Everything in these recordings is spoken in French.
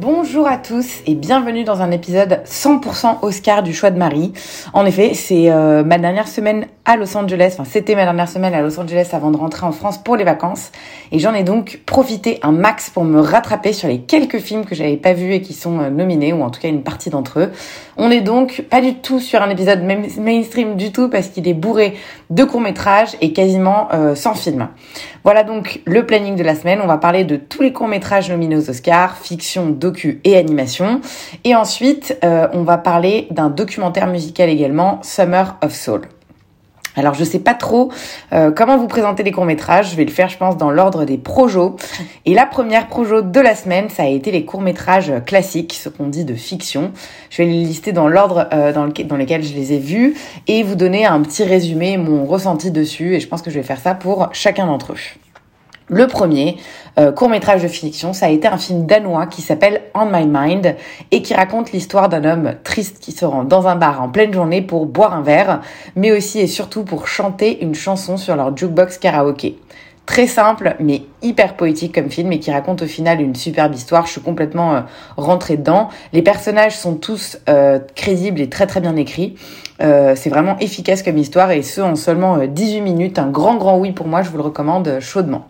Bonjour à tous et bienvenue dans un épisode 100% Oscar du choix de Marie. En effet, c'est euh, ma dernière semaine à Los Angeles, enfin c'était ma dernière semaine à Los Angeles avant de rentrer en France pour les vacances et j'en ai donc profité un max pour me rattraper sur les quelques films que j'avais pas vus et qui sont euh, nominés ou en tout cas une partie d'entre eux. On est donc pas du tout sur un épisode main- mainstream du tout parce qu'il est bourré de courts-métrages et quasiment euh, sans film. Voilà donc le planning de la semaine. On va parler de tous les courts-métrages nominés aux Oscars, fiction, docu et animation. Et ensuite, euh, on va parler d'un documentaire musical également, Summer of Soul. Alors je sais pas trop euh, comment vous présenter les courts-métrages, je vais le faire je pense dans l'ordre des projos. Et la première projo de la semaine, ça a été les courts-métrages classiques, ce qu'on dit de fiction. Je vais les lister dans l'ordre euh, dans, lequel, dans lequel je les ai vus et vous donner un petit résumé, mon ressenti dessus et je pense que je vais faire ça pour chacun d'entre eux. Le premier euh, court métrage de fiction, ça a été un film danois qui s'appelle On My Mind et qui raconte l'histoire d'un homme triste qui se rend dans un bar en pleine journée pour boire un verre, mais aussi et surtout pour chanter une chanson sur leur jukebox karaoké. Très simple, mais hyper poétique comme film et qui raconte au final une superbe histoire. Je suis complètement euh, rentrée dedans. Les personnages sont tous euh, crédibles et très très bien écrits. Euh, c'est vraiment efficace comme histoire et ce en seulement euh, 18 minutes. Un grand grand oui pour moi, je vous le recommande chaudement.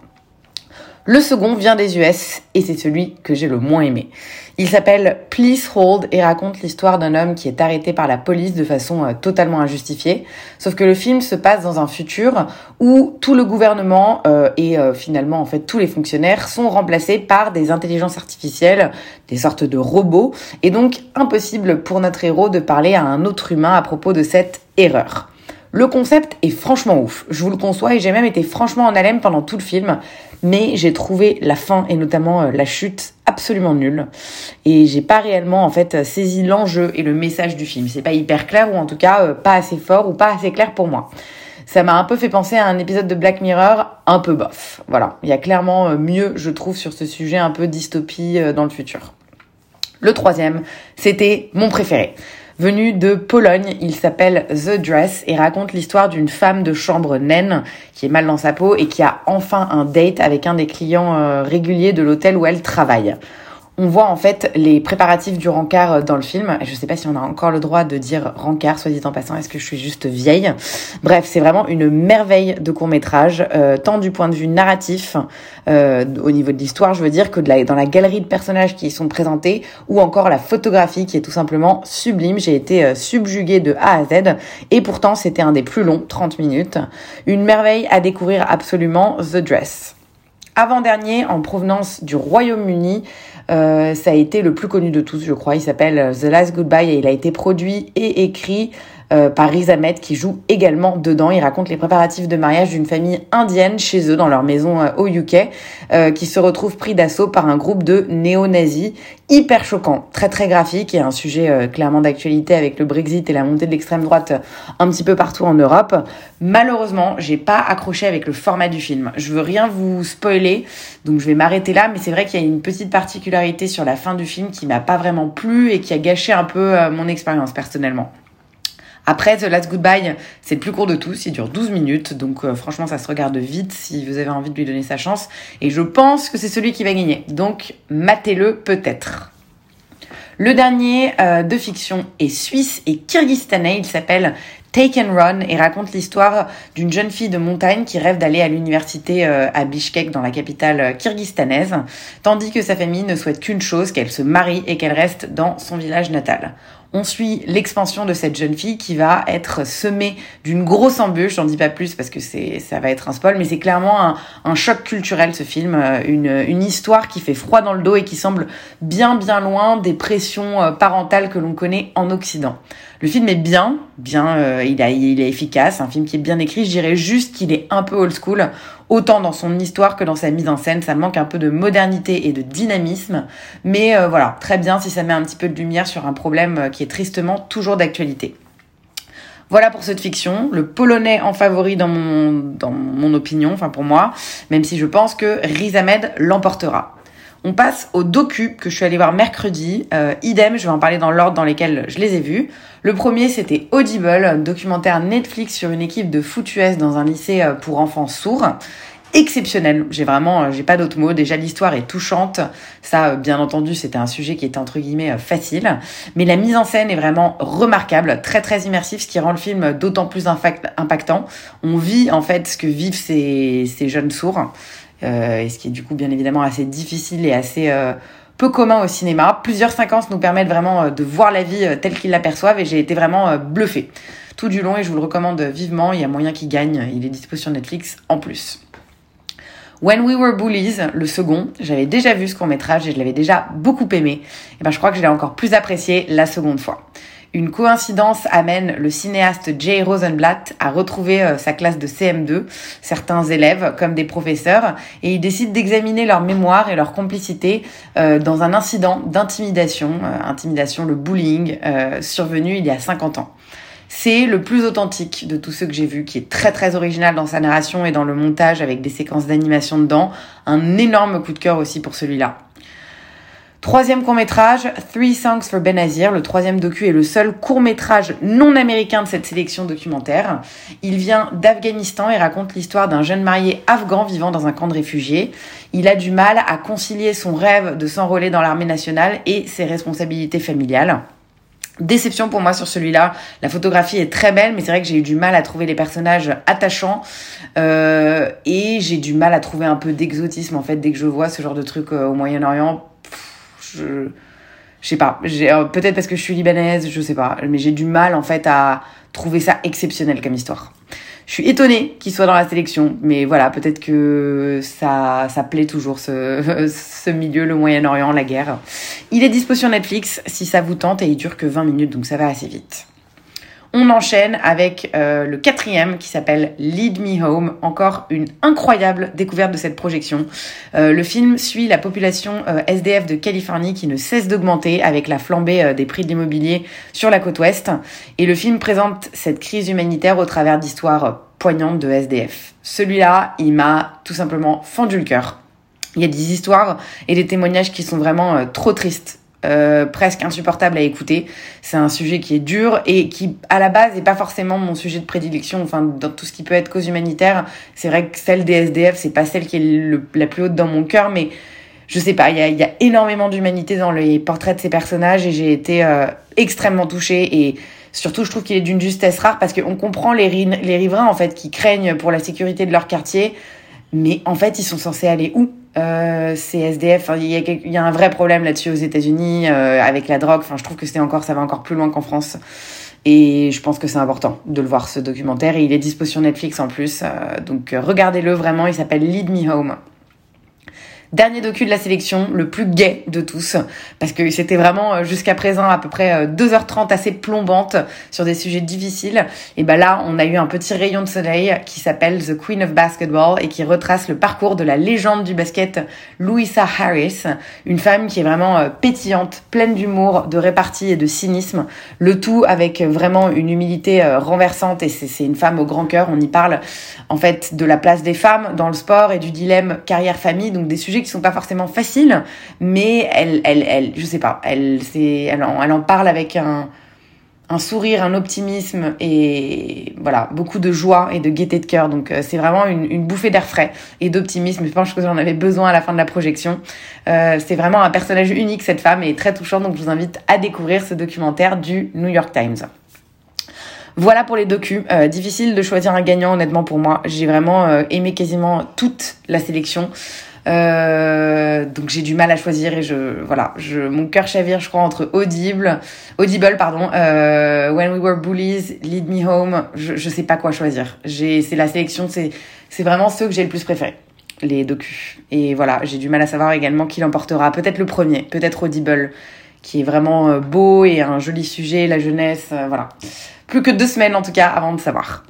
Le second vient des US et c'est celui que j'ai le moins aimé. Il s'appelle Please Hold et raconte l'histoire d'un homme qui est arrêté par la police de façon euh, totalement injustifiée. Sauf que le film se passe dans un futur où tout le gouvernement euh, et euh, finalement en fait tous les fonctionnaires sont remplacés par des intelligences artificielles, des sortes de robots, et donc impossible pour notre héros de parler à un autre humain à propos de cette erreur. Le concept est franchement ouf, je vous le conçois et j'ai même été franchement en haleine pendant tout le film, mais j'ai trouvé la fin et notamment euh, la chute absolument nulle et j'ai pas réellement en fait saisi l'enjeu et le message du film. C'est pas hyper clair ou en tout cas euh, pas assez fort ou pas assez clair pour moi. Ça m'a un peu fait penser à un épisode de Black Mirror un peu bof. Voilà, il y a clairement euh, mieux je trouve sur ce sujet un peu dystopie dans le futur. Le troisième, c'était mon préféré. Venu de Pologne, il s'appelle The Dress et raconte l'histoire d'une femme de chambre naine qui est mal dans sa peau et qui a enfin un date avec un des clients euh, réguliers de l'hôtel où elle travaille. On voit en fait les préparatifs du rencard euh, dans le film. Je sais pas si on a encore le droit de dire rencard, soit dit en passant. Est-ce que je suis juste vieille? Bref, c'est vraiment une merveille de court métrage, euh, tant du point de vue narratif, euh, au niveau de l'histoire, je veux dire, que de dans la galerie de personnages qui y sont présentés, ou encore la photographie qui est tout simplement sublime. J'ai été subjuguée de A à Z, et pourtant c'était un des plus longs, 30 minutes. Une merveille à découvrir absolument, The Dress. Avant-dernier, en provenance du Royaume-Uni, ça a été le plus connu de tous, je crois. Il s'appelle euh, The Last Goodbye et il a été produit et écrit euh, par Ahmed qui joue également dedans. Il raconte les préparatifs de mariage d'une famille indienne chez eux dans leur maison euh, au UK euh, qui se retrouve pris d'assaut par un groupe de néo-nazis. Hyper choquant, très très graphique et un sujet euh, clairement d'actualité avec le Brexit et la montée de l'extrême droite un petit peu partout en Europe. Malheureusement, j'ai pas accroché avec le format du film. Je veux rien vous spoiler, donc je vais m'arrêter là, mais c'est vrai qu'il y a une petite particularité sur la fin du film qui m'a pas vraiment plu et qui a gâché un peu mon expérience personnellement. Après, The Last Goodbye, c'est le plus court de tous, il dure 12 minutes, donc euh, franchement ça se regarde vite si vous avez envie de lui donner sa chance, et je pense que c'est celui qui va gagner, donc matez-le peut-être. Le dernier euh, de fiction est suisse et kirghistanais, il s'appelle Take and Run et raconte l'histoire d'une jeune fille de montagne qui rêve d'aller à l'université euh, à Bishkek dans la capitale kirghistanaise, tandis que sa famille ne souhaite qu'une chose, qu'elle se marie et qu'elle reste dans son village natal. On suit l'expansion de cette jeune fille qui va être semée d'une grosse embûche. J'en dis pas plus parce que c'est, ça va être un spoil, mais c'est clairement un, un choc culturel ce film, euh, une, une histoire qui fait froid dans le dos et qui semble bien bien loin des pressions euh, parentales que l'on connaît en Occident. Le film est bien, bien, euh, il, il est efficace, un film qui est bien écrit. Je dirais juste qu'il est un peu old school autant dans son histoire que dans sa mise en scène. Ça manque un peu de modernité et de dynamisme, mais euh, voilà, très bien si ça met un petit peu de lumière sur un problème euh, qui est tristement toujours d'actualité. Voilà pour cette fiction, le polonais en favori dans mon, dans mon opinion, enfin pour moi, même si je pense que Riz Ahmed l'emportera. On passe au docu que je suis allée voir mercredi. Euh, idem, je vais en parler dans l'ordre dans lesquels je les ai vus. Le premier, c'était Audible, documentaire Netflix sur une équipe de foot US dans un lycée euh, pour enfants sourds. Exceptionnel. J'ai vraiment, euh, j'ai pas d'autres mots. Déjà, l'histoire est touchante. Ça, bien entendu, c'était un sujet qui était entre guillemets facile. Mais la mise en scène est vraiment remarquable, très très immersif, ce qui rend le film d'autant plus impactant. On vit en fait ce que vivent ces jeunes sourds. Euh, et ce qui est du coup bien évidemment assez difficile et assez euh, peu commun au cinéma. Plusieurs séquences nous permettent vraiment euh, de voir la vie telle qu'ils l'aperçoivent et j'ai été vraiment bluffée tout du long et je vous le recommande vivement. Il y a moyen qu'il gagne. Il est dispo sur Netflix en plus. When We Were Bullies, le second, j'avais déjà vu ce court métrage et je l'avais déjà beaucoup aimé. Et ben je crois que je l'ai encore plus apprécié la seconde fois. Une coïncidence amène le cinéaste Jay Rosenblatt à retrouver euh, sa classe de CM2, certains élèves comme des professeurs, et il décide d'examiner leur mémoire et leur complicité euh, dans un incident d'intimidation, euh, intimidation, le bullying, survenu il y a 50 ans. C'est le plus authentique de tous ceux que j'ai vus, qui est très très original dans sa narration et dans le montage avec des séquences d'animation dedans. Un énorme coup de cœur aussi pour celui-là. Troisième court-métrage, Three Songs for Benazir. Le troisième docu est le seul court-métrage non américain de cette sélection documentaire. Il vient d'Afghanistan et raconte l'histoire d'un jeune marié afghan vivant dans un camp de réfugiés. Il a du mal à concilier son rêve de s'enrôler dans l'armée nationale et ses responsabilités familiales. Déception pour moi sur celui-là. La photographie est très belle, mais c'est vrai que j'ai eu du mal à trouver les personnages attachants euh, et j'ai du mal à trouver un peu d'exotisme en fait dès que je vois ce genre de truc euh, au Moyen-Orient je je sais pas, euh, peut-être parce que je suis libanaise, je sais pas, mais j'ai du mal en fait à trouver ça exceptionnel comme histoire. Je suis étonnée qu'il soit dans la sélection, mais voilà, peut-être que ça, ça plaît toujours ce, ce milieu, le Moyen-Orient, la guerre. Il est dispo sur Netflix si ça vous tente et il dure que 20 minutes, donc ça va assez vite. On enchaîne avec euh, le quatrième qui s'appelle Lead Me Home, encore une incroyable découverte de cette projection. Euh, le film suit la population euh, SDF de Californie qui ne cesse d'augmenter avec la flambée des prix de l'immobilier sur la côte ouest. Et le film présente cette crise humanitaire au travers d'histoires poignantes de SDF. Celui-là, il m'a tout simplement fendu le cœur. Il y a des histoires et des témoignages qui sont vraiment trop tristes euh, presque insupportable à écouter. C'est un sujet qui est dur et qui, à la base, n'est pas forcément mon sujet de prédilection. Enfin, dans tout ce qui peut être cause humanitaire, c'est vrai que celle des SDF, c'est pas celle qui est la plus haute dans mon cœur, mais je sais pas, il y a, y a, énormément d'humanité dans les portraits de ces personnages et j'ai été euh, extrêmement touchée et surtout je trouve qu'il est d'une justesse rare parce qu'on comprend les, les riverains en fait qui craignent pour la sécurité de leur quartier, mais en fait ils sont censés aller où? Euh, c'est SDF. Il y, a, un vrai problème là-dessus aux États-Unis euh, avec la drogue. Enfin, je trouve que c'est encore, ça va encore plus loin qu'en France. Et je pense que c'est important de le voir ce documentaire. Et il est dispo sur Netflix en plus. Euh, donc regardez-le vraiment. Il s'appelle Lead Me Home. Dernier docu de la sélection, le plus gay de tous, parce que c'était vraiment euh, jusqu'à présent à peu près 2h30 euh, assez plombante sur des sujets difficiles. Et ben là, on a eu un petit rayon de soleil qui s'appelle The Queen of Basketball et qui retrace le parcours de la légende du basket Louisa Harris, une femme qui est vraiment euh, pétillante, pleine d'humour, de répartie et de cynisme, le tout avec vraiment une humilité renversante et c'est une femme au grand cœur. On y parle en fait de la place des femmes dans le sport et du dilemme carrière-famille, donc des sujets qui sont pas forcément faciles, mais elle, elle, elle je sais pas, elle, elle, en, elle en parle avec un, sourire, un optimisme et voilà, beaucoup de joie et de gaieté de cœur. Donc euh, c'est vraiment une, bouffée d'air frais et d'optimisme. Je pense que j'en avais besoin à la fin de la projection. Euh, c'est vraiment un personnage unique cette femme et très touchant. Donc je vous invite à découvrir ce documentaire du New York Times. Voilà pour les docus. Euh, difficile de choisir un gagnant honnêtement pour moi. J'ai vraiment aimé quasiment toute la sélection. Euh, donc j'ai du mal à choisir et je voilà, je mon cœur chavire, je crois entre Audible, Audible pardon, euh, When We Were Bullies, Lead Me Home, je je sais pas quoi choisir. J'ai c'est la sélection, c'est c'est vraiment ceux que j'ai le plus préféré les docus. Et voilà, j'ai du mal à savoir également qui l'emportera. Peut-être le premier, peut-être Audible, qui est vraiment euh, beau et un joli sujet, la jeunesse, euh, voilà. Plus que deux semaines en tout cas avant de savoir.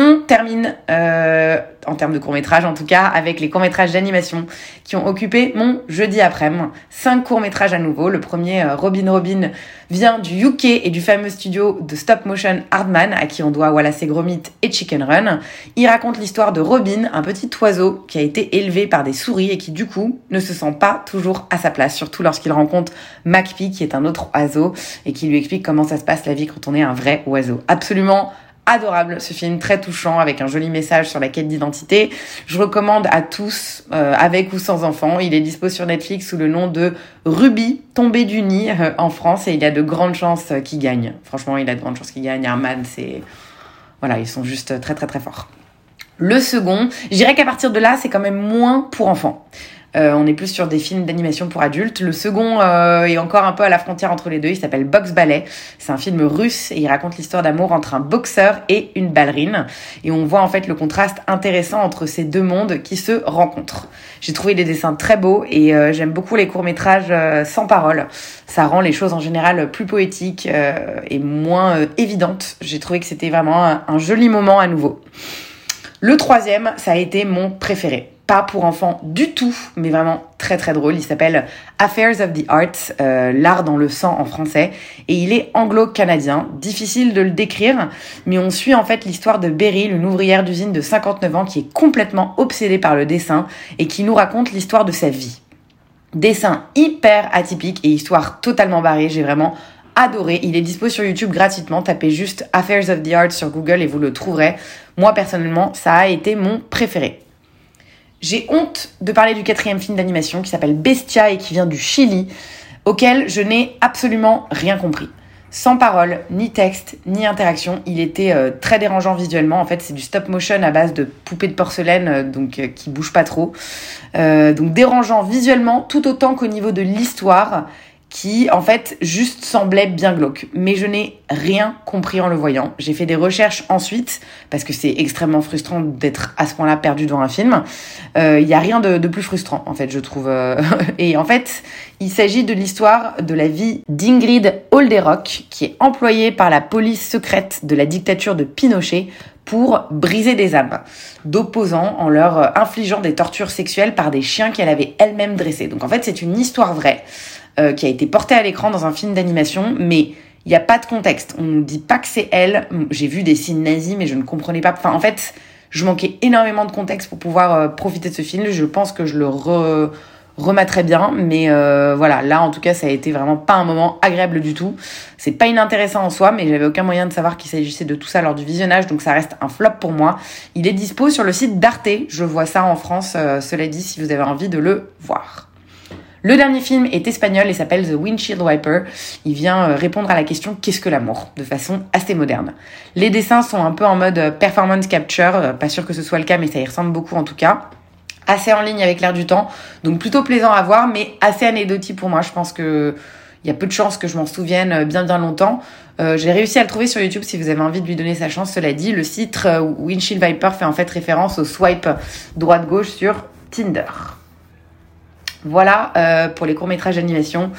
On termine, euh, en termes de courts-métrages en tout cas, avec les courts-métrages d'animation qui ont occupé mon jeudi après-midi. Cinq courts-métrages à nouveau. Le premier, euh, Robin Robin, vient du UK et du fameux studio de stop-motion Hardman, à qui on doit Wallace et Gromit et Chicken Run. Il raconte l'histoire de Robin, un petit oiseau qui a été élevé par des souris et qui du coup ne se sent pas toujours à sa place, surtout lorsqu'il rencontre Macpie, qui est un autre oiseau, et qui lui explique comment ça se passe la vie quand on est un vrai oiseau. Absolument adorable ce film, très touchant, avec un joli message sur la quête d'identité. Je recommande à tous, euh, avec ou sans enfants. Il est dispo sur Netflix sous le nom de Ruby, tombé du nid euh, en France, et il y a de grandes chances qu'il gagne. Franchement, il a de grandes chances qu'il gagne. Armad, c'est... Voilà, ils sont juste très très très forts. Le second, je dirais qu'à partir de là, c'est quand même moins pour enfants. Euh, on est plus sur des films d'animation pour adultes. Le second euh, est encore un peu à la frontière entre les deux. Il s'appelle Box Ballet. C'est un film russe et il raconte l'histoire d'amour entre un boxeur et une ballerine. Et on voit en fait le contraste intéressant entre ces deux mondes qui se rencontrent. J'ai trouvé les dessins très beaux et euh, j'aime beaucoup les courts-métrages sans parole. Ça rend les choses en général plus poétiques et moins évidentes. J'ai trouvé que c'était vraiment un joli moment à nouveau. Le troisième, ça a été mon préféré pas pour enfants du tout, mais vraiment très très drôle. Il s'appelle Affairs of the Arts, euh, l'art dans le sang en français, et il est anglo-canadien. Difficile de le décrire, mais on suit en fait l'histoire de Beryl, une ouvrière d'usine de 59 ans qui est complètement obsédée par le dessin et qui nous raconte l'histoire de sa vie. Dessin hyper atypique et histoire totalement barrée. J'ai vraiment adoré. Il est dispo sur YouTube gratuitement. Tapez juste Affairs of the Arts sur Google et vous le trouverez. Moi personnellement, ça a été mon préféré. J'ai honte de parler du quatrième film d'animation qui s'appelle Bestia et qui vient du Chili, auquel je n'ai absolument rien compris. Sans parole, ni texte, ni interaction, il était euh, très dérangeant visuellement. En fait, c'est du stop motion à base de poupées de porcelaine, euh, donc euh, qui bougent pas trop. donc dérangeant visuellement, tout autant qu'au niveau de l'histoire qui en fait juste semblait bien glauque. Mais je n'ai rien compris en le voyant. J'ai fait des recherches ensuite, parce que c'est extrêmement frustrant d'être à ce point-là perdu dans un film. Il euh, n'y a rien de, de, plus frustrant, en fait, je trouve. Euh. Et en fait, il s'agit de l'histoire de la vie d'Ingrid Olderock, qui est employée par la police secrète de la dictature de Pinochet pour briser des âmes d'opposants en leur infligeant des tortures sexuelles par des chiens qu'elle avait elle-même dressés. Donc en fait, c'est une histoire vraie. Euh, qui a été portée à l'écran dans un film d'animation, mais il n'y a pas de contexte. On nous dit pas que c'est elle. J'ai vu des signes nazis, mais je ne comprenais pas. Enfin, en fait, je manquais énormément de contexte pour pouvoir euh, profiter de ce film. Je pense que je le re remettrai bien, mais euh, voilà, là en tout cas ça a été vraiment pas un moment agréable du tout. C'est pas inintéressant en soi, mais j'avais aucun moyen de savoir qu'il s'agissait de tout ça lors du visionnage, donc ça reste un flop pour moi. Il est dispo sur le site d'Arte, je vois ça en France, cela dit, si vous avez envie de le voir. Le dernier film est espagnol et s'appelle The Windshield Wiper. Il vient euh, répondre à la question qu'est-ce que l'amour? de façon assez moderne. Les dessins sont un peu en mode euh, performance capture, euh, pas sûr que ce soit le cas mais ça y ressemble beaucoup en tout cas. Assez en ligne avec l'air du temps, donc plutôt plaisant à voir mais assez anecdotique pour moi. Je pense que il y a peu de chances que je m'en souvienne bien bien longtemps. J'ai réussi à le trouver sur YouTube si vous avez envie de lui donner sa chance. Cela dit, le titre Windshield Viper fait en fait référence au swipe droite-gauche sur Tinder. Voilà euh, pour les courts-métrages d'animation.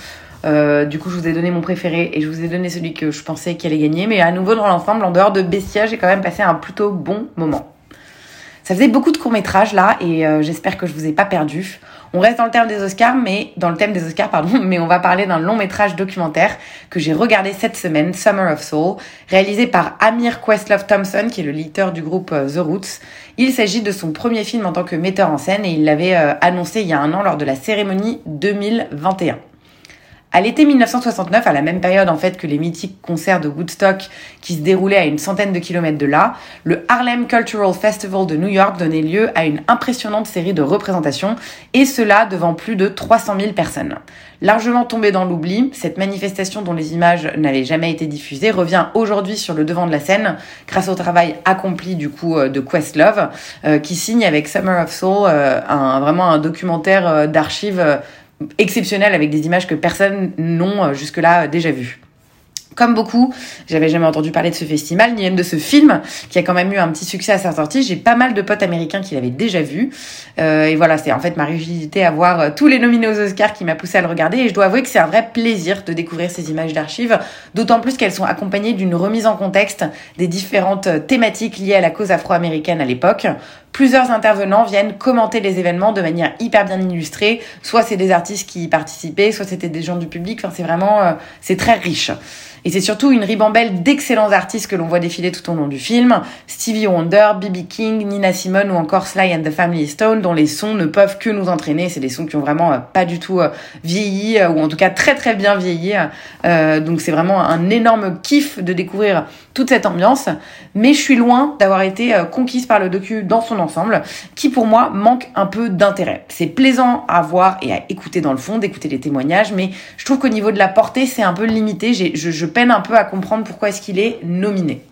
Euh, du coup, je vous ai donné mon préféré et je vous ai donné celui que je pensais qu'il allait gagner. Mais à nouveau, dans l'ensemble, en dehors de Bestia, j'ai quand même passé un plutôt bon moment. Ça faisait beaucoup de courts-métrages là et euh, j'espère que je vous ai pas perdu. On reste dans le thème des Oscars, mais dans le thème des Oscars, pardon, mais on va parler d'un long métrage documentaire que j'ai regardé cette semaine, Summer of Soul, réalisé par Amir Questlove Thompson, qui est le leader du groupe The Roots. Il s'agit de son premier film en tant que metteur en scène et il l'avait euh, annoncé il y a un an lors de la cérémonie 2021. À l'été 1969, à la même période en fait que les mythiques concerts de Woodstock qui se déroulaient à une centaine de kilomètres de là, le Harlem Cultural Festival de New York donnait lieu à une impressionnante série de représentations, et cela devant plus de 300 000 personnes. Largement tombée dans l'oubli, cette manifestation dont les images n'avaient jamais été diffusées revient aujourd'hui sur le devant de la scène grâce au travail accompli du coup euh, de Questlove, euh, qui signe avec Summer of Soul euh, un, vraiment un documentaire d'archives exceptionnel avec des images que personne n'ont euh, jusque-là déjà vues. Comme beaucoup, j'avais jamais entendu parler de ce festival, ni même de ce film, qui a quand même eu un petit succès à sa sortie. J'ai pas mal de potes américains qui l'avaient déjà vu. Euh, et voilà, c'est en fait ma rigidité à voir euh, tous les nominés aux Oscars qui m'a poussé à le regarder. Et je dois avouer que c'est un vrai plaisir de découvrir ces images d'archives, d'autant plus qu'elles sont accompagnées d'une remise en contexte des différentes euh, thématiques liées à la cause afro-américaine à l'époque. Plusieurs intervenants viennent commenter les événements de manière hyper bien illustrée. Soit c'est des artistes qui y participaient, soit c'était des gens du public. Enfin, c'est vraiment, c'est très riche. C'est surtout une ribambelle d'excellents artistes que l'on voit défiler tout au long du film. Stevie Wonder, B.B. King, Nina Simone ou encore Sly and the Family Stone, dont les sons ne peuvent que nous entraîner. C'est des sons qui ont vraiment euh, pas du tout euh, vieilli, euh, ou en tout cas très très bien vieilli. donc c'est vraiment un énorme kiff de découvrir toute cette ambiance. Mais je suis loin d'avoir été conquise par le docu dans son ensemble, qui pour moi manque un peu d'intérêt. C'est plaisant à voir et à écouter dans le fond, d'écouter les témoignages, mais je trouve qu'au niveau de la portée, c'est un peu limité. Peine un peu à comprendre pourquoi est-ce qu'il est nominé.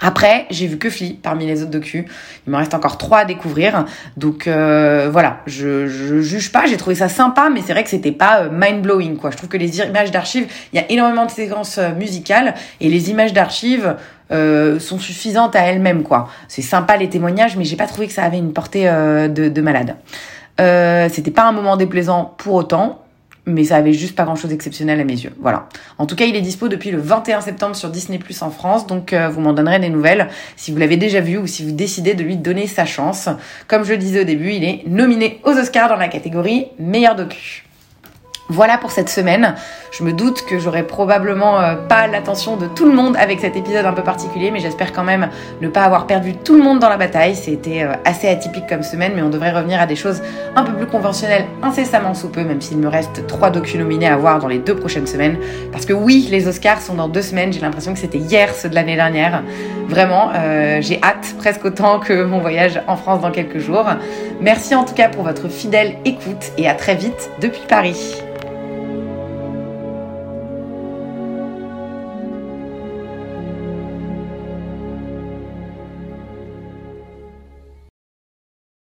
Après, j'ai vu que Flea parmi les autres docus. Il me reste encore trois à découvrir. Donc euh, voilà, je, je juge pas. J'ai trouvé ça sympa, mais c'est vrai que c'était pas euh, mind blowing quoi. Je trouve que les images d'archives, il y a énormément de séquences euh, musicales et les images d'archives sont suffisantes à elles-mêmes quoi. C'est sympa les témoignages, mais j'ai pas trouvé que ça avait une portée de, de malade. c'était pas un moment déplaisant pour autant mais ça avait juste pas grand chose d'exceptionnel à mes yeux. Voilà. En tout cas, il est dispo depuis le 21 septembre sur Disney Plus en France, donc euh, vous m'en donnerez des nouvelles si vous l'avez déjà vu ou si vous décidez de lui donner sa chance. Comme je le disais au début, il est nominé aux Oscars dans la catégorie meilleur docu. Voilà pour cette semaine. Je me doute que j'aurai probablement euh, pas l'attention de tout le monde avec cet épisode un peu particulier, mais j'espère quand même ne pas avoir perdu tout le monde dans la bataille. C'était euh, assez atypique comme semaine, mais on devrait revenir à des choses un peu plus conventionnelles incessamment sous peu, même s'il me reste trois docus nominés à voir dans les deux prochaines semaines. Parce que oui, les Oscars sont dans deux semaines. J'ai l'impression que c'était hier ceux de l'année dernière. Vraiment, euh, j'ai hâte presque autant que mon voyage en France dans quelques jours. Merci en tout cas pour votre fidèle écoute et à très vite depuis Paris.